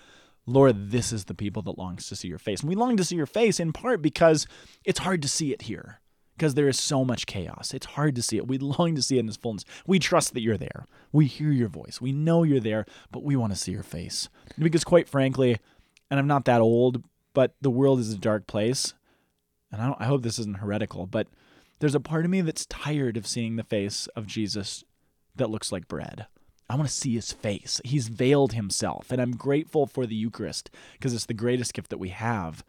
Speaker 3: Lord, this is the people that longs to see your face. And we long to see your face in part because it's hard to see it here. Because there is so much chaos. It's hard to see it. We long to see it in its fullness. We trust that you're there. We hear your voice. We know you're there, but we want to see your face. Because quite frankly, and I'm not that old, but the world is a dark place. And I, I hope this isn't heretical, but there's a part of me that's tired of seeing the face of Jesus that looks like bread. I want to see his face. He's veiled himself, and I'm grateful for the Eucharist because it's the greatest gift that we have.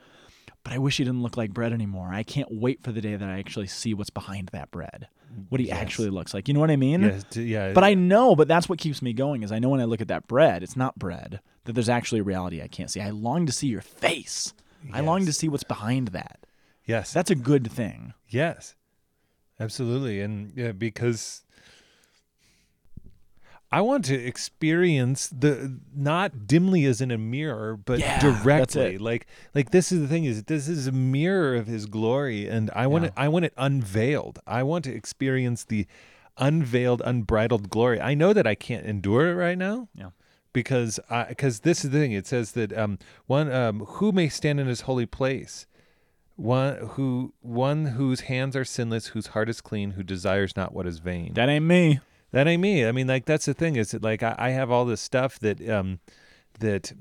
Speaker 3: But I wish he didn't look like bread anymore. I can't wait for the day that I actually see what's behind that bread, what he actually looks like. You know what I mean?
Speaker 2: t- yeah
Speaker 3: But I know, but that's what keeps me going is I know when I look at that bread, it's not bread, that there's actually a reality I can't see. I long to see your face. Yes. I long to see what's behind that.
Speaker 2: yes
Speaker 3: That's a good thing.
Speaker 2: Yes, absolutely, and yeah, because I want to experience the not dimly as in a mirror, but
Speaker 3: Yeah,
Speaker 2: directly. Like, like this is the thing is this is a mirror of His glory, and I want it. I want it unveiled. I want to experience the unveiled, unbridled glory. I know that I can't endure it right now
Speaker 3: Yeah.
Speaker 2: because because this is the thing. It says that um, one um, who may stand in his holy place, one who one whose hands are sinless, whose heart is clean, who desires not what is vain.
Speaker 3: That ain't me.
Speaker 2: That ain't me. I mean, like that's the thing is that like I, I have all this stuff that um that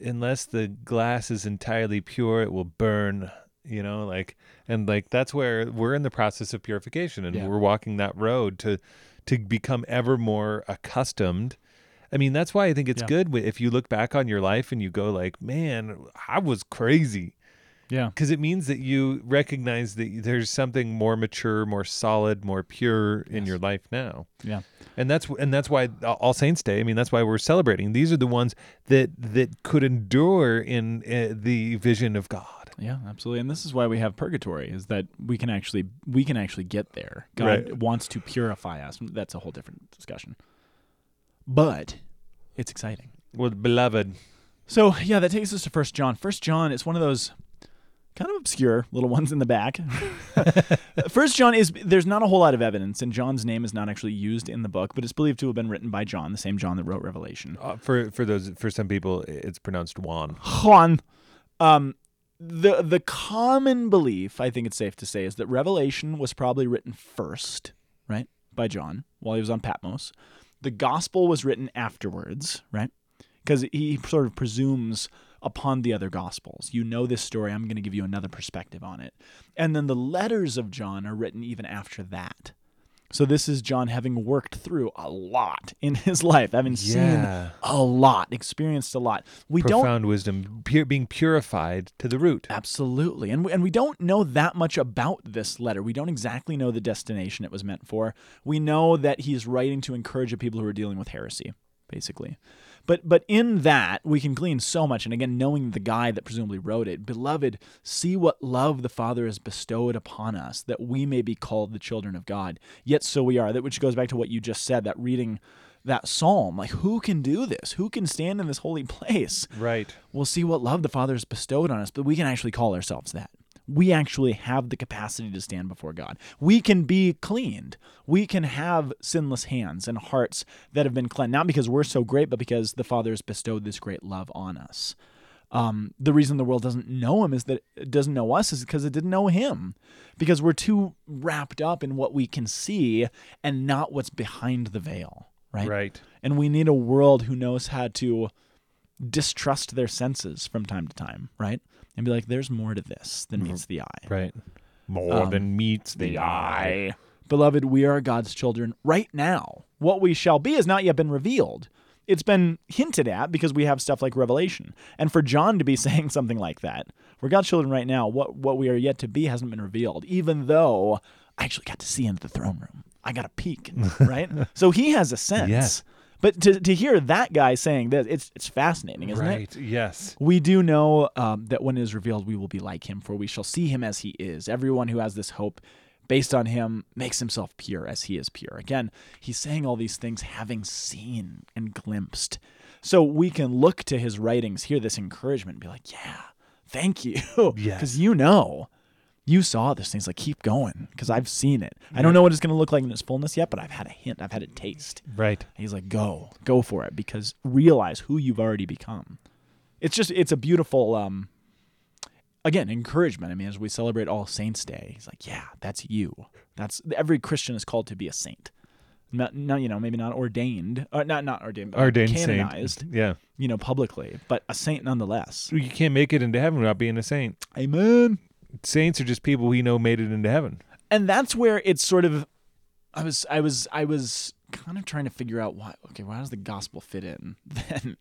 Speaker 2: unless the glass is entirely pure, it will burn. You know, like and like that's where we're in the process of purification, and
Speaker 3: Yeah.
Speaker 2: we're walking that road to to become ever more accustomed. I mean, that's why I think it's
Speaker 3: Yeah.
Speaker 2: good if you look back on your life and you go like, "Man, I was crazy."
Speaker 3: Yeah.
Speaker 2: because it means that you recognize that there's something more mature, more solid, more pure in
Speaker 3: Yes.
Speaker 2: your life now.
Speaker 3: Yeah.
Speaker 2: And that's and that's why All Saints Day. I mean, that's why we're celebrating. These are the ones that that could endure in uh, the vision of God.
Speaker 3: Yeah, absolutely. And this is why we have purgatory is that we can actually we can actually get there. God
Speaker 2: Right.
Speaker 3: wants to purify us. That's a whole different discussion. But it's exciting.
Speaker 2: Well, beloved.
Speaker 3: So yeah, that takes us to First John. First John is one of those kind of obscure little ones in the back. First John is there's not a whole lot of evidence, and John's name is not actually used in the book, but it's believed to have been written by John, the same John that wrote Revelation.
Speaker 2: Uh, for for those for some people, it's pronounced Juan.
Speaker 3: Juan. Um, the the common belief, I think it's safe to say, is that Revelation was probably written first, right, by John while he was on Patmos. The Gospel was written afterwards, right, because he sort of presumes upon the other Gospels. You know this story. I'm going to give you another perspective on it, and then the letters of John are written even after that. So this is John having worked through a lot in his life, having
Speaker 2: Yeah.
Speaker 3: seen a lot, experienced a lot. We don't
Speaker 2: Profound wisdom, pu- being purified to the root.
Speaker 3: Absolutely. And we, and we don't know that much about this letter. We don't exactly know the destination it was meant for. We know that he's writing to encourage the people who are dealing with heresy, basically. But but in that we can glean so much and again knowing the guy that presumably wrote it, beloved, see what love the Father has bestowed upon us that we may be called the children of God. Yet so we are. That which goes back to what you just said, that reading that psalm, like who can do this? Who can stand in this holy place?
Speaker 2: Right.
Speaker 3: we'll see what love the Father has bestowed on us, but we can actually call ourselves that. We actually have the capacity to stand before God. We can be cleaned. We can have sinless hands and hearts that have been cleansed, not because we're so great, but because the Father has bestowed this great love on us. Um, the reason the world doesn't know him is that it doesn't know us is because it didn't know him, because we're too wrapped up in what we can see and not what's behind the veil, right?
Speaker 2: Right.
Speaker 3: And we need a world who knows how to distrust their senses from time to time, right? And be like, there's more to this than meets the eye.
Speaker 2: Right. More
Speaker 3: Um,
Speaker 2: than meets the, eye.
Speaker 3: Beloved, we are God's children right now. What we shall be has not yet been revealed. It's been hinted at because we have stuff like Revelation. And for John to be saying something like that, we're God's children right now, what, what we are yet to be hasn't been revealed, even though I actually got to see into the throne room. I got a peek, right? so he has a sense.
Speaker 2: Yeah.
Speaker 3: But to, to hear that guy saying this, it's, it's fascinating, isn't it?
Speaker 2: Right. Yes.
Speaker 3: We do know um, that when it is revealed, we will be like him, for we shall see him as he is. Everyone who has this hope based on him makes himself pure as he is pure. Again, he's saying all these things having seen and glimpsed. So we can look to his writings, hear this encouragement, and be like, yeah, thank you.
Speaker 2: Yes.
Speaker 3: Because you know, you saw this thing. It's like, keep going, because I've seen it. I don't know what it's going to look like in its fullness yet, but I've had a hint, I've had a taste.
Speaker 2: Right.
Speaker 3: He's like, go, go for it, because realize who you've already become. It's just, it's a beautiful, um, again, encouragement. I mean, as we celebrate All Saints Day, he's like, yeah, that's you. That's every Christian is called to be a saint. Not, not you know, maybe not ordained, or not not ordained, but
Speaker 2: Ordained
Speaker 3: canonized,
Speaker 2: saint. Yeah.
Speaker 3: you know, publicly, but a saint nonetheless.
Speaker 2: You can't make it into heaven without being a saint.
Speaker 3: Amen.
Speaker 2: Saints are just people we know made it into heaven.
Speaker 3: and that's where it's sort of i was i was i was kind of trying to figure out why okay why does the gospel fit in then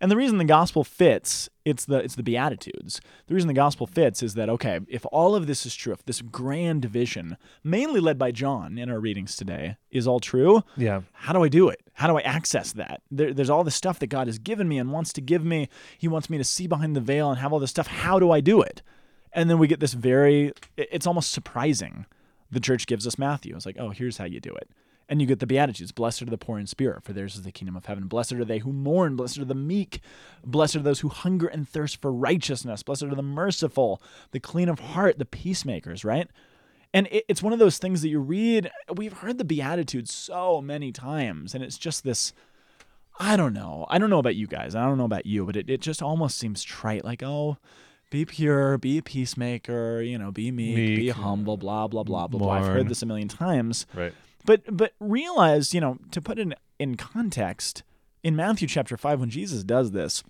Speaker 3: and the reason the gospel fits it's the it's the beatitudes the reason the gospel fits is that okay if all of this is true if this grand vision mainly led by john in our readings today is all true
Speaker 2: Yeah.
Speaker 3: how do I do it? How do I access that? There, there's all this stuff that God has given me and wants to give me. He wants me to see behind the veil and have all this stuff. How do I do it? And then we get this very, it's almost surprising. The church gives us Matthew. It's like, oh, here's how you do it. And you get the Beatitudes. Blessed are the poor in spirit, for theirs is the kingdom of heaven. Blessed are they who mourn. Blessed are the meek. Blessed are those who hunger and thirst for righteousness. Blessed are the merciful, the clean of heart, the peacemakers, right? And it's one of those things that you read. We've heard the Beatitudes so many times, and it's just this. I don't know. I don't know about you guys. I don't know about you, but it, it just almost seems trite. Like, oh, be pure, be a peacemaker, you know, be meek, be humble, blah, blah, blah, blah, blah. I've heard this a million times.
Speaker 2: Right.
Speaker 3: But but realize, you know, to put it in context, in Matthew chapter 5 when Jesus does this,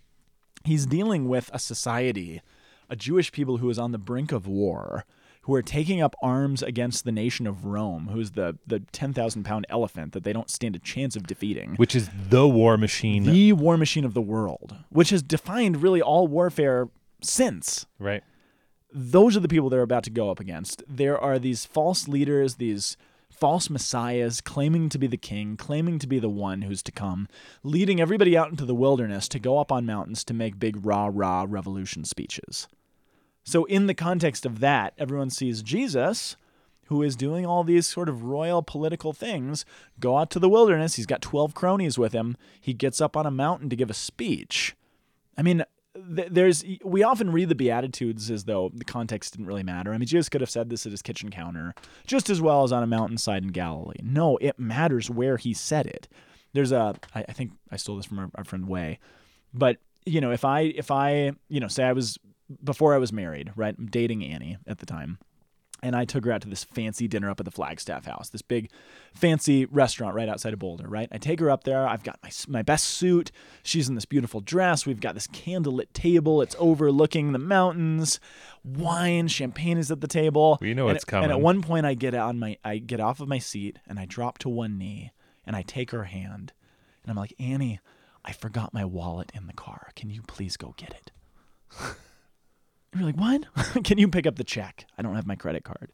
Speaker 3: he's dealing with a society, a Jewish people who is on the brink of war, who are taking up arms against the nation of Rome, who's the the 10,000 pound elephant that they don't stand a chance of defeating.
Speaker 2: Which is the war machine.
Speaker 3: The war machine of the world, which has defined really all warfare since
Speaker 2: right.
Speaker 3: those are the people they're about to go up against. There are these false leaders, these false messiahs claiming to be the king, claiming to be the one who's to come, leading everybody out into the wilderness to go up on mountains to make big rah rah revolution speeches. So, in the context of that, everyone sees Jesus, who is doing all these sort of royal political things, go out to the wilderness. He's got 12 cronies with him. He gets up on a mountain to give a speech. I mean, there's we often read the beatitudes as though the context didn't really matter. I mean, Jesus could have said this at his kitchen counter just as well as on a mountainside in Galilee. No, it matters where he said it. There's a I, I think I stole this from our, our friend Way, but you know if I if I you know say I was before I was married, right, I'm dating Annie at the time and I took her out to this fancy dinner up at the Flagstaff House, this big fancy restaurant right outside of Boulder, right? I take her up there. I've got my, my best suit. She's in this beautiful dress. We've got this candlelit table. It's overlooking the mountains. Wine, champagne is at the table.
Speaker 2: We know
Speaker 3: and
Speaker 2: it's
Speaker 3: at- And at one point I get on my I get off of my seat and I drop to one knee and I take her hand and I'm like, "Annie, I forgot my wallet in the car. Can you please go get it?" You're like, what? Can you pick up the check? I don't have my credit card.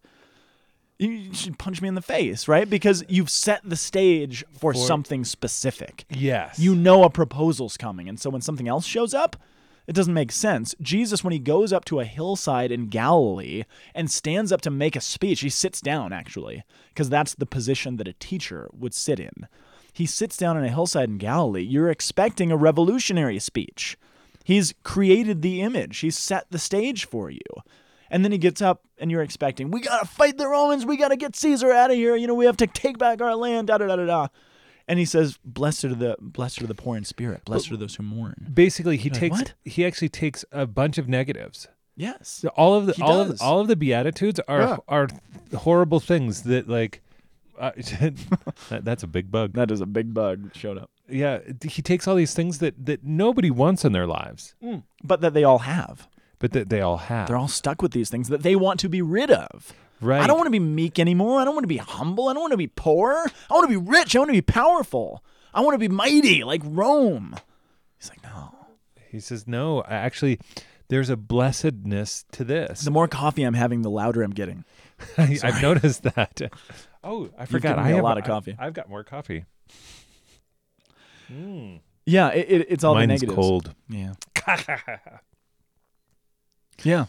Speaker 3: You should punch me in the face, right? Because you've set the stage for,
Speaker 2: For-
Speaker 3: something specific.
Speaker 2: Yes.
Speaker 3: You know a proposal's coming. And so when something else shows up, it doesn't make sense. Jesus, when he goes up to a hillside in Galilee and stands up to make a speech, he sits down actually, because that's the position that a teacher would sit in. He sits down on a hillside in Galilee. You're expecting a revolutionary speech. He's created the image, he's set the stage for you. And then he gets up and you're expecting, we got to fight the Romans. We got to get Caesar out of here. You know, we have to take back our land, da da da da da. And he says, blessed are the blessed are the poor in spirit. Blessed are those who mourn.
Speaker 2: Basically, he
Speaker 3: Like,
Speaker 2: takes
Speaker 3: what?
Speaker 2: he actually takes a bunch of negatives.
Speaker 3: Yes.
Speaker 2: So all of the
Speaker 3: He
Speaker 2: all
Speaker 3: does.
Speaker 2: of all of the beatitudes are
Speaker 3: Yeah.
Speaker 2: are horrible things that like uh, that, that's a big bug.
Speaker 3: That is a big bug that showed up.
Speaker 2: Yeah, he takes all these things that that nobody wants in their lives, mm.
Speaker 3: But that they all have.
Speaker 2: but that they all have.
Speaker 3: They're all stuck with these things that they want to be rid of.
Speaker 2: right.
Speaker 3: I don't want to be meek anymore. I don't want to be humble. I don't want to be poor. I want to be rich. I want to be powerful. I want to be mighty like Rome. He's like, no.
Speaker 2: He says no. I Actually, there's a blessedness to this.
Speaker 3: The more coffee I'm having, the louder I'm getting.
Speaker 2: I, I've noticed that. Oh, I forgot. I
Speaker 3: me a lot of coffee.
Speaker 2: I, have got more coffee. Mm.
Speaker 3: Yeah, it, it, it's all the
Speaker 2: Mine's
Speaker 3: negatives.
Speaker 2: cold.
Speaker 3: Yeah. yeah.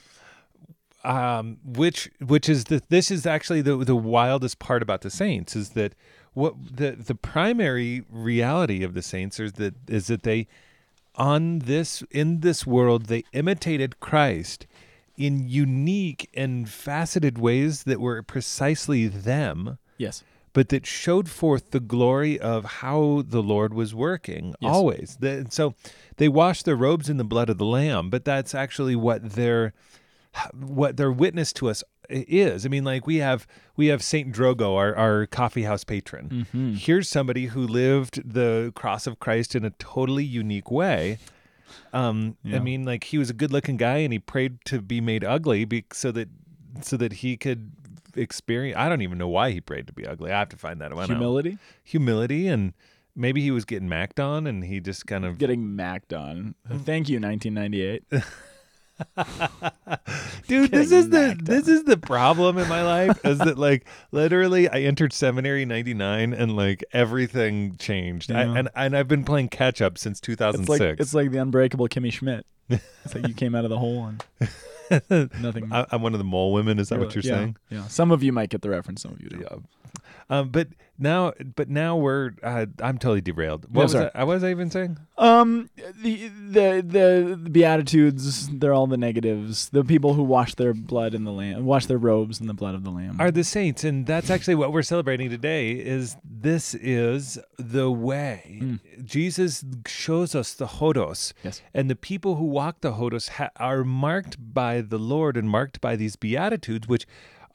Speaker 2: um, which which is the this is actually the the wildest part about the saints is that what the the primary reality of the saints is that is that they on this in this world they imitated Christ in unique and faceted ways that were precisely them
Speaker 3: Yes.
Speaker 2: But that showed forth the glory of how the Lord was working
Speaker 3: Yes.
Speaker 2: always. The- so they washed their robes in the blood of the Lamb, but that's actually what their what their witness to us is. I mean, like we have we have Saint Drogo, our, our coffee house patron.
Speaker 3: Mm-hmm.
Speaker 2: Here's somebody who lived the cross of Christ in a totally unique way. Um,
Speaker 3: Yeah.
Speaker 2: I mean, like he was a good-looking guy, and he prayed to be made ugly, be, so that so that he could experience. I don't even know why he prayed to be ugly. I have to find that one out.
Speaker 3: Humility.
Speaker 2: Humility, and maybe he was getting macked on, and he just kind of
Speaker 3: Getting macked on. Hmm. Thank you, 1998.
Speaker 2: dude this is the
Speaker 3: macked
Speaker 2: this is the problem in my life is that like literally i entered seminary 99 and like everything changed I, and and i've been playing catch up since
Speaker 3: It's
Speaker 2: 2006
Speaker 3: like it's like the unbreakable Kimmy Schmidt. It's like you came out of the hole and nothing.
Speaker 2: I, i'm one of the mole women is that what you're
Speaker 3: yeah,
Speaker 2: saying
Speaker 3: Yeah. Some of you might get the reference. Some of you don't.
Speaker 2: yeah um but now but now we're uh, i'm totally derailed what was
Speaker 3: sorry.
Speaker 2: I, what was i even saying
Speaker 3: Um, the, the the the beatitudes. They're all the negatives. The people who wash their blood in the lamb, wash their robes in the blood of the lamb.
Speaker 2: are the saints and that's actually what we're celebrating today is this is the way
Speaker 3: Mm.
Speaker 2: jesus shows us the hodos
Speaker 3: yes.
Speaker 2: and the people who walk the hodos ha- are marked by the lord and marked by these beatitudes which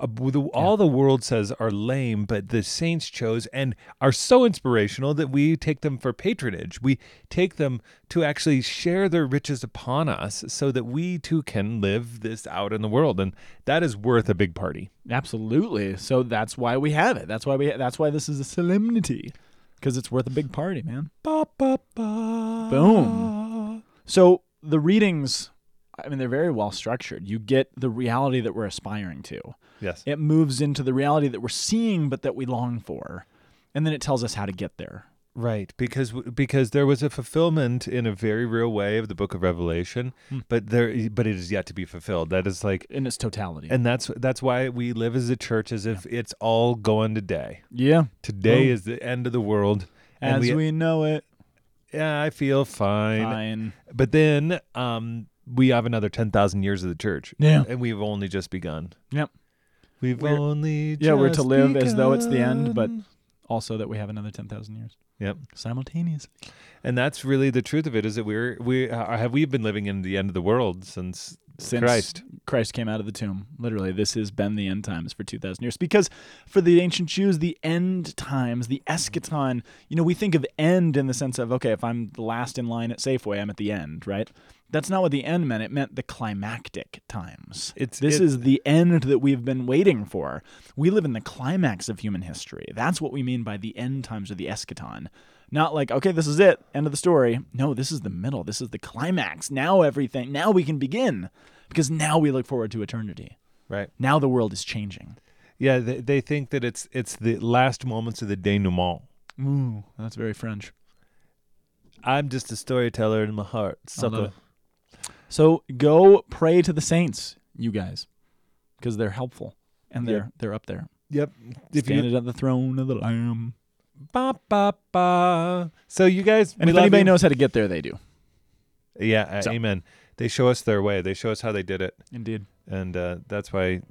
Speaker 2: uh, the, all the world says are lame but the saints chose and are so inspirational that we take them for patronage we take them to actually share their riches upon us so that we too can live this out in the world and that is worth a big party
Speaker 3: Absolutely. So that's why we have it. That's why we. That's why this is a solemnity, because it's worth a big party, man.
Speaker 2: Ba, ba, ba.
Speaker 3: Boom. So the readings, I mean, they're very well structured. You get the reality that we're aspiring to.
Speaker 2: Yes.
Speaker 3: It moves into the reality that we're seeing, but that we long for, and then it tells us how to get there.
Speaker 2: Right, because because there was a fulfillment in a very real way of the Book of Revelation,
Speaker 3: Hmm.
Speaker 2: but there but it is yet to be fulfilled. That is like,
Speaker 3: in its totality.
Speaker 2: and that's that's why we live as a church as if it's all going today.
Speaker 3: yeah,
Speaker 2: Today
Speaker 3: Boom.
Speaker 2: is the end of the world,
Speaker 3: as we, know it.
Speaker 2: yeah, I feel fine.
Speaker 3: Fine.
Speaker 2: But then um, we have another ten thousand years of the church,
Speaker 3: Yeah.
Speaker 2: and we've only just begun.
Speaker 3: Yep.
Speaker 2: We've
Speaker 3: We're-
Speaker 2: only
Speaker 3: yeah, we're to live as though it's the end, but- Also, that we have another ten thousand years
Speaker 2: Yep.
Speaker 3: simultaneously.
Speaker 2: And that's really the truth of it is that we're we uh, have we been living in the end of the world since
Speaker 3: Since
Speaker 2: Christ.
Speaker 3: Christ came out of the tomb. Literally, this has been the end times for 2,000 years. Because for the ancient Jews, the end times, the eschaton, you know, we think of end in the sense of, okay, if I'm the last in line at Safeway, I'm at the end, right? That's not what the end meant. It meant the climactic times.
Speaker 2: It's
Speaker 3: This
Speaker 2: it-
Speaker 3: is the end that we've been waiting for. We live in the climax of human history. That's what we mean by the end times or the eschaton. Not like, okay, this is it, end of the story. No, this is the middle. This is the climax. Now everything, now we can begin because now we look forward to eternity.
Speaker 2: right.
Speaker 3: Now the world is changing.
Speaker 2: Yeah, they, they think that it's it's the last moments of the denouement.
Speaker 3: Ooh, that's very French.
Speaker 2: I'm just a storyteller in my heart.
Speaker 3: I love
Speaker 2: Sucker.
Speaker 3: it. So go pray to the saints, you guys, because they're helpful and they're
Speaker 2: Yeah.
Speaker 3: they're up there.
Speaker 2: Yep. If
Speaker 3: Standing at the throne of the Lamb.
Speaker 2: ba ba ba. So you guys,
Speaker 3: And if anybody
Speaker 2: you.
Speaker 3: knows how to get there, they do.
Speaker 2: yeah, uh,
Speaker 3: So-
Speaker 2: amen. They show us their way. They show us how they did it,
Speaker 3: Indeed.
Speaker 2: and uh, that's why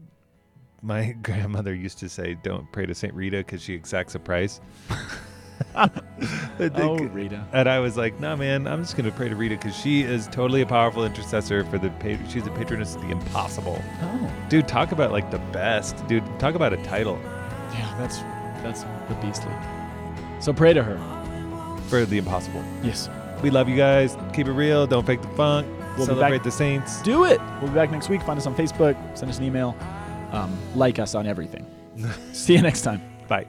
Speaker 2: my grandmother used to say, "Don't pray to Saint Rita because she exacts a price."
Speaker 3: Oh, Rita.
Speaker 2: And I was like, "No, man, I'm just gonna pray to Rita because she is totally a powerful intercessor for the. Pa- she's a patroness of the impossible,
Speaker 3: Oh,
Speaker 2: dude. Talk about like the best, dude. Talk about a title
Speaker 3: yeah, that's that's the beastly. So pray to her.
Speaker 2: for the impossible.
Speaker 3: Yes.
Speaker 2: We love you guys. Keep it real. Don't fake the funk.
Speaker 3: We'll be
Speaker 2: Celebrate the saints.
Speaker 3: Do it. We'll be back next week. Find us on Facebook. Send us an email. Um, like us on everything. See you next time.
Speaker 2: Bye.